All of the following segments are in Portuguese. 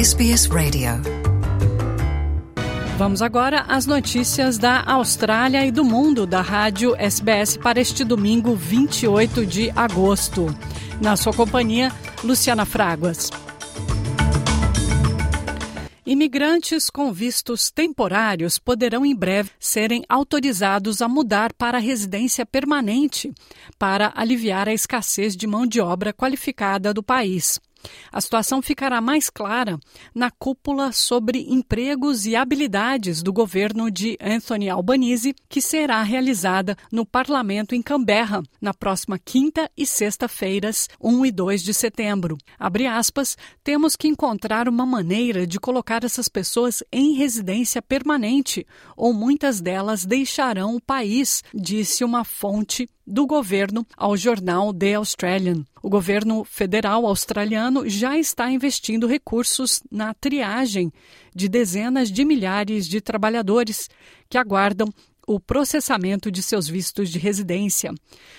SBS Radio. Vamos agora às notícias da Austrália e do mundo da rádio SBS para este domingo 28 de agosto. Na sua companhia, Luciana Fraguas. Imigrantes com vistos temporários poderão em breve serem autorizados a mudar para residência permanente para aliviar a escassez de mão de obra qualificada do país. A situação ficará mais clara na cúpula sobre empregos e habilidades do governo de Anthony Albanese, que será realizada no parlamento em Canberra na próxima quinta e sexta-feiras, 1 e 2 de setembro. Abre aspas, temos que encontrar uma maneira de colocar essas pessoas em residência permanente, ou muitas delas deixarão o país, disse uma fonte do governo ao jornal The Australian. O governo federal australiano já está investindo recursos na triagem de dezenas de milhares de trabalhadores que aguardam o processamento de seus vistos de residência.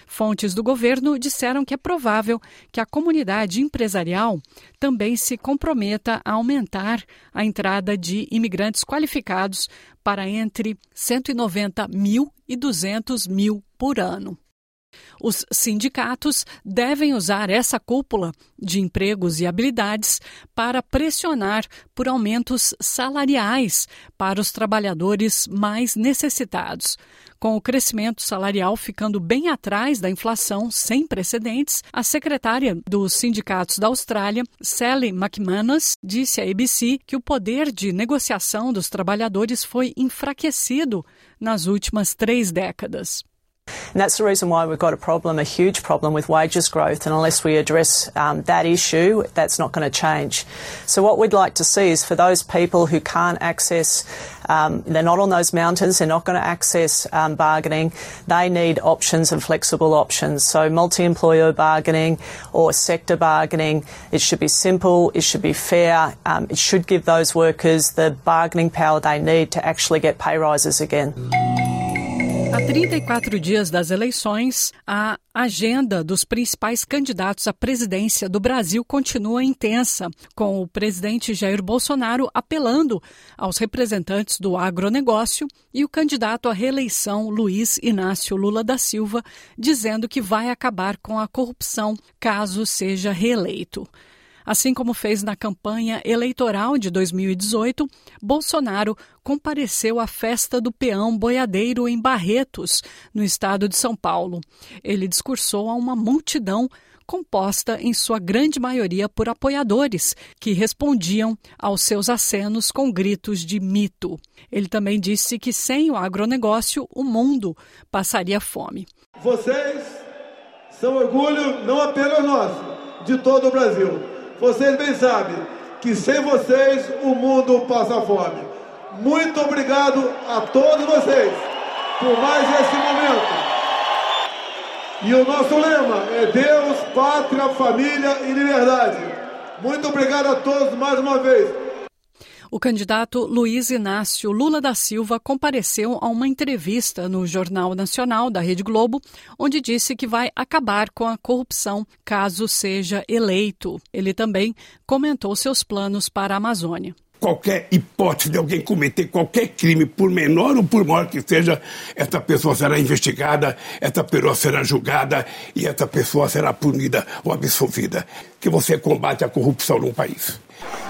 Fontes do governo disseram que é provável que a comunidade empresarial também se comprometa a aumentar a entrada de imigrantes qualificados para entre 190 mil e 200 mil por ano. Os sindicatos devem usar essa cúpula de empregos e habilidades para pressionar por aumentos salariais para os trabalhadores mais necessitados. Com o crescimento salarial ficando bem atrás da inflação sem precedentes, a secretária dos sindicatos da Austrália, Sally McManus, disse à ABC que o poder de negociação dos trabalhadores foi enfraquecido nas últimas três décadas. And that's the reason why we've got a problem, a huge problem with wages growth. And unless we address um, that issue, that's not going to change. So, what we'd like to see is for those people who can't access, um, they're not on those mountains, they're not going to access um, bargaining, they need options and flexible options. So, multi employer bargaining or sector bargaining, it should be simple, it should be fair, um, it should give those workers the bargaining power they need to actually get pay rises again. Há 34 dias das eleições, a agenda dos principais candidatos à presidência do Brasil continua intensa, com o presidente Jair Bolsonaro apelando aos representantes do agronegócio e o candidato à reeleição Luiz Inácio Lula da Silva dizendo que vai acabar com a corrupção caso seja reeleito. Assim como fez na campanha eleitoral de 2018, Bolsonaro compareceu à festa do peão boiadeiro em Barretos, no estado de São Paulo. Ele discursou a uma multidão composta em sua grande maioria por apoiadores, que respondiam aos seus acenos com gritos de mito. Ele também disse que sem o agronegócio o mundo passaria fome. Vocês são orgulho não apenas nosso, de todo o Brasil. Vocês bem sabem que sem vocês o mundo passa fome. Muito obrigado a todos vocês por mais esse momento. E o nosso lema é Deus, pátria, família e liberdade. Muito obrigado a todos mais uma vez. O candidato Luiz Inácio Lula da Silva compareceu a uma entrevista no Jornal Nacional da Rede Globo, onde disse que vai acabar com a corrupção caso seja eleito. Ele também comentou seus planos para a Amazônia qualquer hipótese de alguém cometer qualquer crime, por menor ou por maior que seja, essa pessoa será investigada, essa pessoa será julgada e essa pessoa será punida ou absolvida. Que você combate a corrupção no país.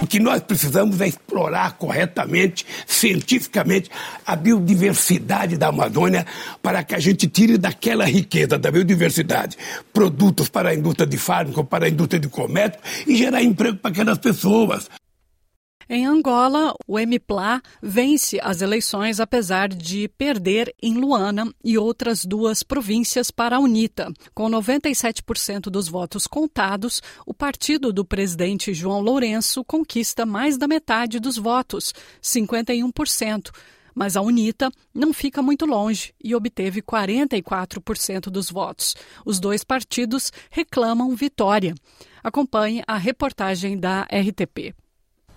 O que nós precisamos é explorar corretamente, cientificamente, a biodiversidade da Amazônia para que a gente tire daquela riqueza da biodiversidade produtos para a indústria de fármaco, para a indústria de comércio e gerar emprego para aquelas pessoas. Em Angola, o MPLA vence as eleições apesar de perder em Luana e outras duas províncias para a UNITA. Com 97% dos votos contados, o partido do presidente João Lourenço conquista mais da metade dos votos, 51% mas a UNITA não fica muito longe e obteve 44% dos votos. Os dois partidos reclamam vitória. Acompanhe a reportagem da RTP.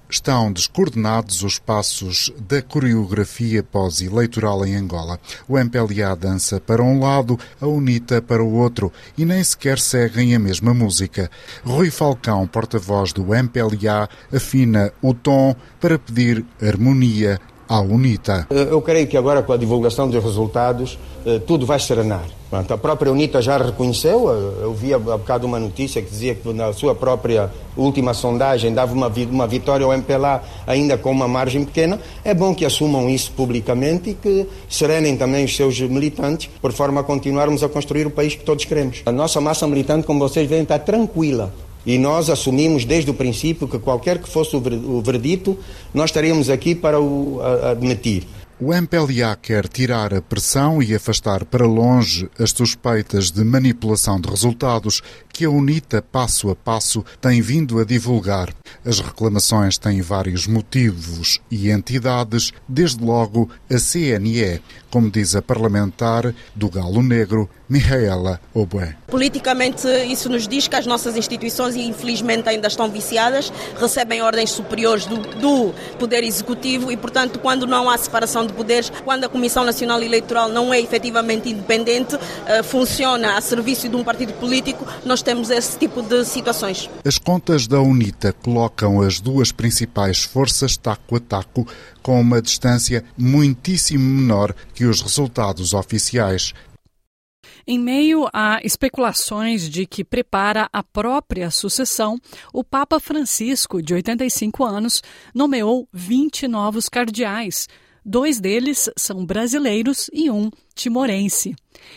Estão descoordenados os passos da coreografia pós-eleitoral em Angola. O MPLA dança para um lado, a UNITA para o outro e nem sequer seguem a mesma música. Rui Falcão, porta-voz do MPLA, afina o tom para pedir harmonia à UNITA. Eu creio que agora com a divulgação dos resultados eh, tudo vai serenar. A própria UNITA já reconheceu, eh, eu vi há bocado uma notícia que dizia que na sua própria última sondagem dava uma, uma vitória ao MPLA ainda com uma margem pequena. É bom que assumam isso publicamente e que serenem também os seus militantes, por forma a continuarmos a construir o país que todos queremos. A nossa massa militante, como vocês veem, está tranquila. E nós assumimos desde o princípio que qualquer que fosse o verdito, nós estaríamos aqui para o admitir. O MPLA quer tirar a pressão e afastar para longe as suspeitas de manipulação de resultados que a UNITA, passo a passo, tem vindo a divulgar. As reclamações têm vários motivos e entidades, desde logo a CNE, como diz a parlamentar do Galo Negro, Mihaela Obué. Politicamente, isso nos diz que as nossas instituições, infelizmente, ainda estão viciadas, recebem ordens superiores do, do Poder Executivo e, portanto, quando não há separação de poderes, quando a Comissão Nacional Eleitoral não é efetivamente independente, uh, funciona a serviço de um partido político, nós temos esse tipo de situações. As contas da UNITA colocam as duas principais forças taco a taco com uma distância muitíssimo menor que os resultados oficiais. Em meio a especulações de que prepara a própria sucessão, o Papa Francisco, de 85 anos, nomeou 20 novos cardeais. Dois deles são brasileiros e um timorense.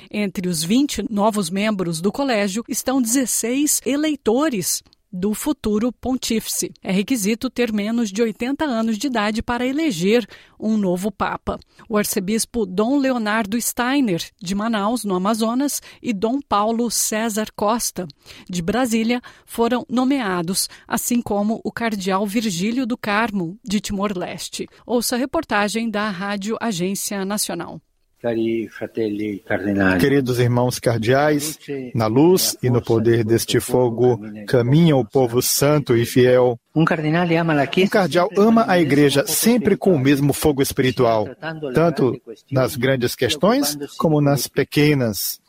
Entre os 20 novos membros do colégio estão 16 eleitores do futuro pontífice. É requisito ter menos de 80 anos de idade para eleger um novo Papa. O arcebispo Dom Leonardo Steiner, de Manaus, no Amazonas, e Dom Paulo César Costa, de Brasília, foram nomeados, assim como o cardeal Virgílio do Carmo, de Timor-Leste. Ouça a reportagem da Rádio Agência Nacional. Queridos irmãos cardeais, na luz e no poder deste fogo caminha o povo santo e fiel. Um cardeal ama a igreja sempre com o mesmo fogo espiritual, tanto nas grandes questões como nas pequenas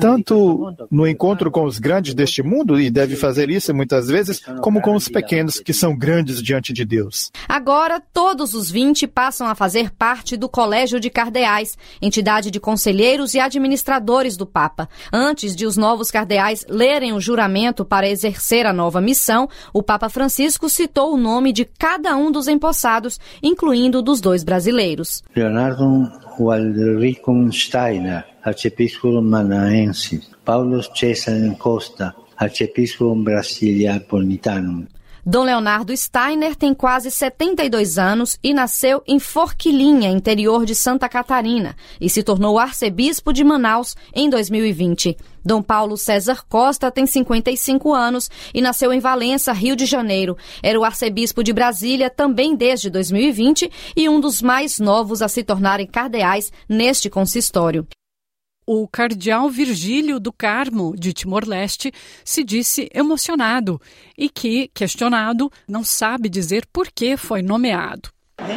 tanto no encontro com os grandes deste mundo, e deve fazer isso muitas vezes, como com os pequenos, que são grandes diante de Deus. Agora, todos os 20 passam a fazer parte do Colégio de Cardeais, entidade de conselheiros e administradores do Papa. Antes de os novos cardeais lerem o juramento para exercer a nova missão, o Papa Francisco citou o nome de cada um dos empossados, incluindo dos dois brasileiros. Leonardo Waldrico Steiner arciepiscopo manaense, Paulo Cesare Costa, arciepiscopo brasiliapolitano. Dom Leonardo Steiner tem quase 72 anos e nasceu em Forquilinha, interior de Santa Catarina, e se tornou arcebispo de Manaus em 2020. Dom Paulo César Costa tem 55 anos e nasceu em Valença, Rio de Janeiro. Era o arcebispo de Brasília também desde 2020 e um dos mais novos a se tornarem cardeais neste consistório o cardeal Virgílio do Carmo, de Timor-Leste, se disse emocionado e que, questionado, não sabe dizer por que foi nomeado.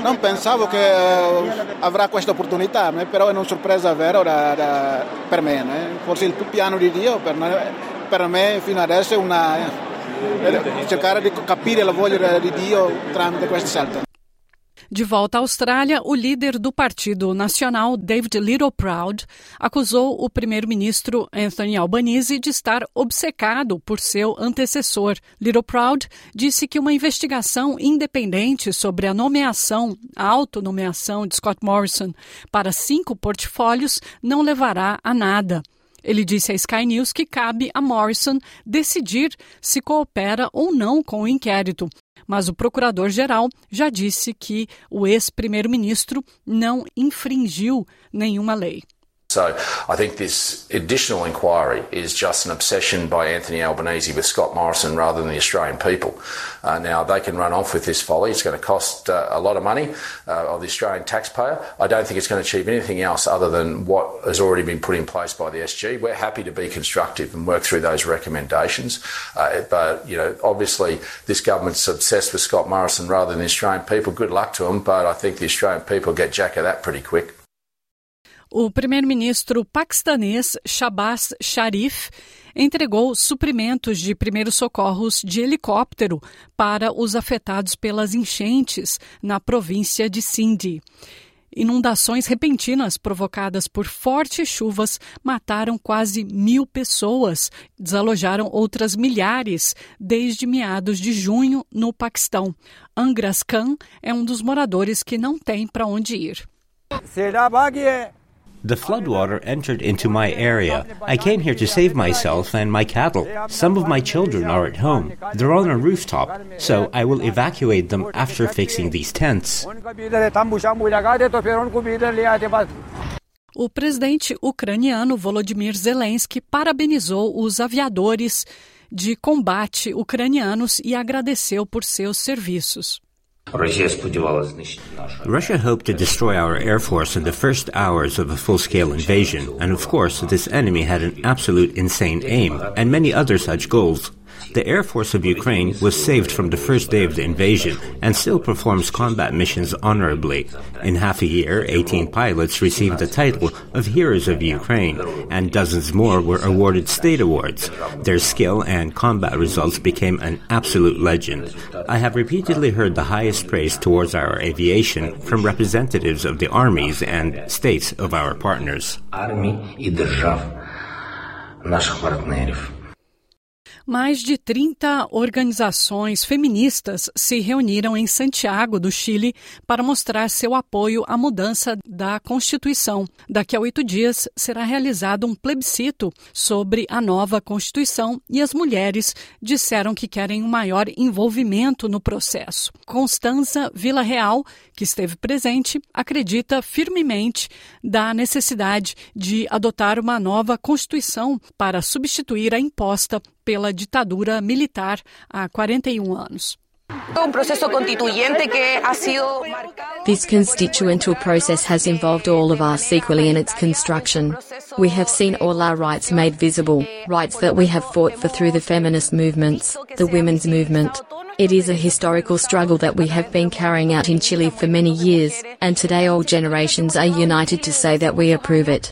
Não pensava que uh, avrà questa opportunità, né? però è una sorpresa vera da, da, per me. Né? Forse il piano Dio per, per me fino adesso è una, eh, cercare di capire la voglia di Dio tramite questa scelta. De volta à Austrália, o líder do Partido Nacional, David Littleproud, acusou o primeiro-ministro Anthony Albanese de estar obcecado por seu antecessor. Littleproud disse que uma investigação independente sobre a nomeação, a autonomeação de Scott Morrison para cinco portfólios não levará a nada. Ele disse à Sky News que cabe a Morrison decidir se coopera ou não com o inquérito, mas o procurador-geral já disse que o ex-primeiro-ministro não infringiu nenhuma lei. So I think this additional inquiry is just an obsession by Anthony Albanese with Scott Morrison rather than the Australian people. Uh, now, they can run off with this folly. It's going to cost uh, a lot of money uh, of the Australian taxpayer. I don't think it's going to achieve anything else other than what has already been put in place by the SG. We're happy to be constructive and work through those recommendations. Uh, but, you know, obviously this government's obsessed with Scott Morrison rather than the Australian people. Good luck to them, but I think the Australian people get jack of that pretty quick. O primeiro-ministro paquistanês Shabazz Sharif entregou suprimentos de primeiros socorros de helicóptero para os afetados pelas enchentes na província de Sindhi. Inundações repentinas provocadas por fortes chuvas mataram quase mil pessoas, desalojaram outras milhares desde meados de junho no Paquistão. Angras Khan é um dos moradores que não tem para onde ir. The floodwater entered into my area. I came here to save myself and my cattle. Some of my children are at home. They're on a rooftop, so I will evacuate them after fixing these tents. O presidente ucraniano Volodymyr Zelensky parabenizou os aviadores de combate ucranianos e agradeceu por seus serviços. Russia hoped to destroy our air force in the first hours of a full scale invasion, and of course, this enemy had an absolute insane aim, and many other such goals. The Air Force of Ukraine was saved from the first day of the invasion and still performs combat missions honorably. In half a year, 18 pilots received the title of Heroes of Ukraine, and dozens more were awarded state awards. Their skill and combat results became an absolute legend. I have repeatedly heard the highest praise towards our aviation from representatives of the armies and states of our partners. Mais de 30 organizações feministas se reuniram em Santiago, do Chile, para mostrar seu apoio à mudança da Constituição. Daqui a oito dias será realizado um plebiscito sobre a nova Constituição e as mulheres disseram que querem um maior envolvimento no processo. Constanza Vila Real, que esteve presente, acredita firmemente da necessidade de adotar uma nova Constituição para substituir a imposta pela ditadura militar há 41 um anos. This constitutional process has involved all of us equally in its construction. We have seen all our rights made visible, rights that we have fought for through the feminist movements, the women's movement. It is a historical struggle that we have been carrying out in Chile for many years, and today all generations are united to say that we approve it.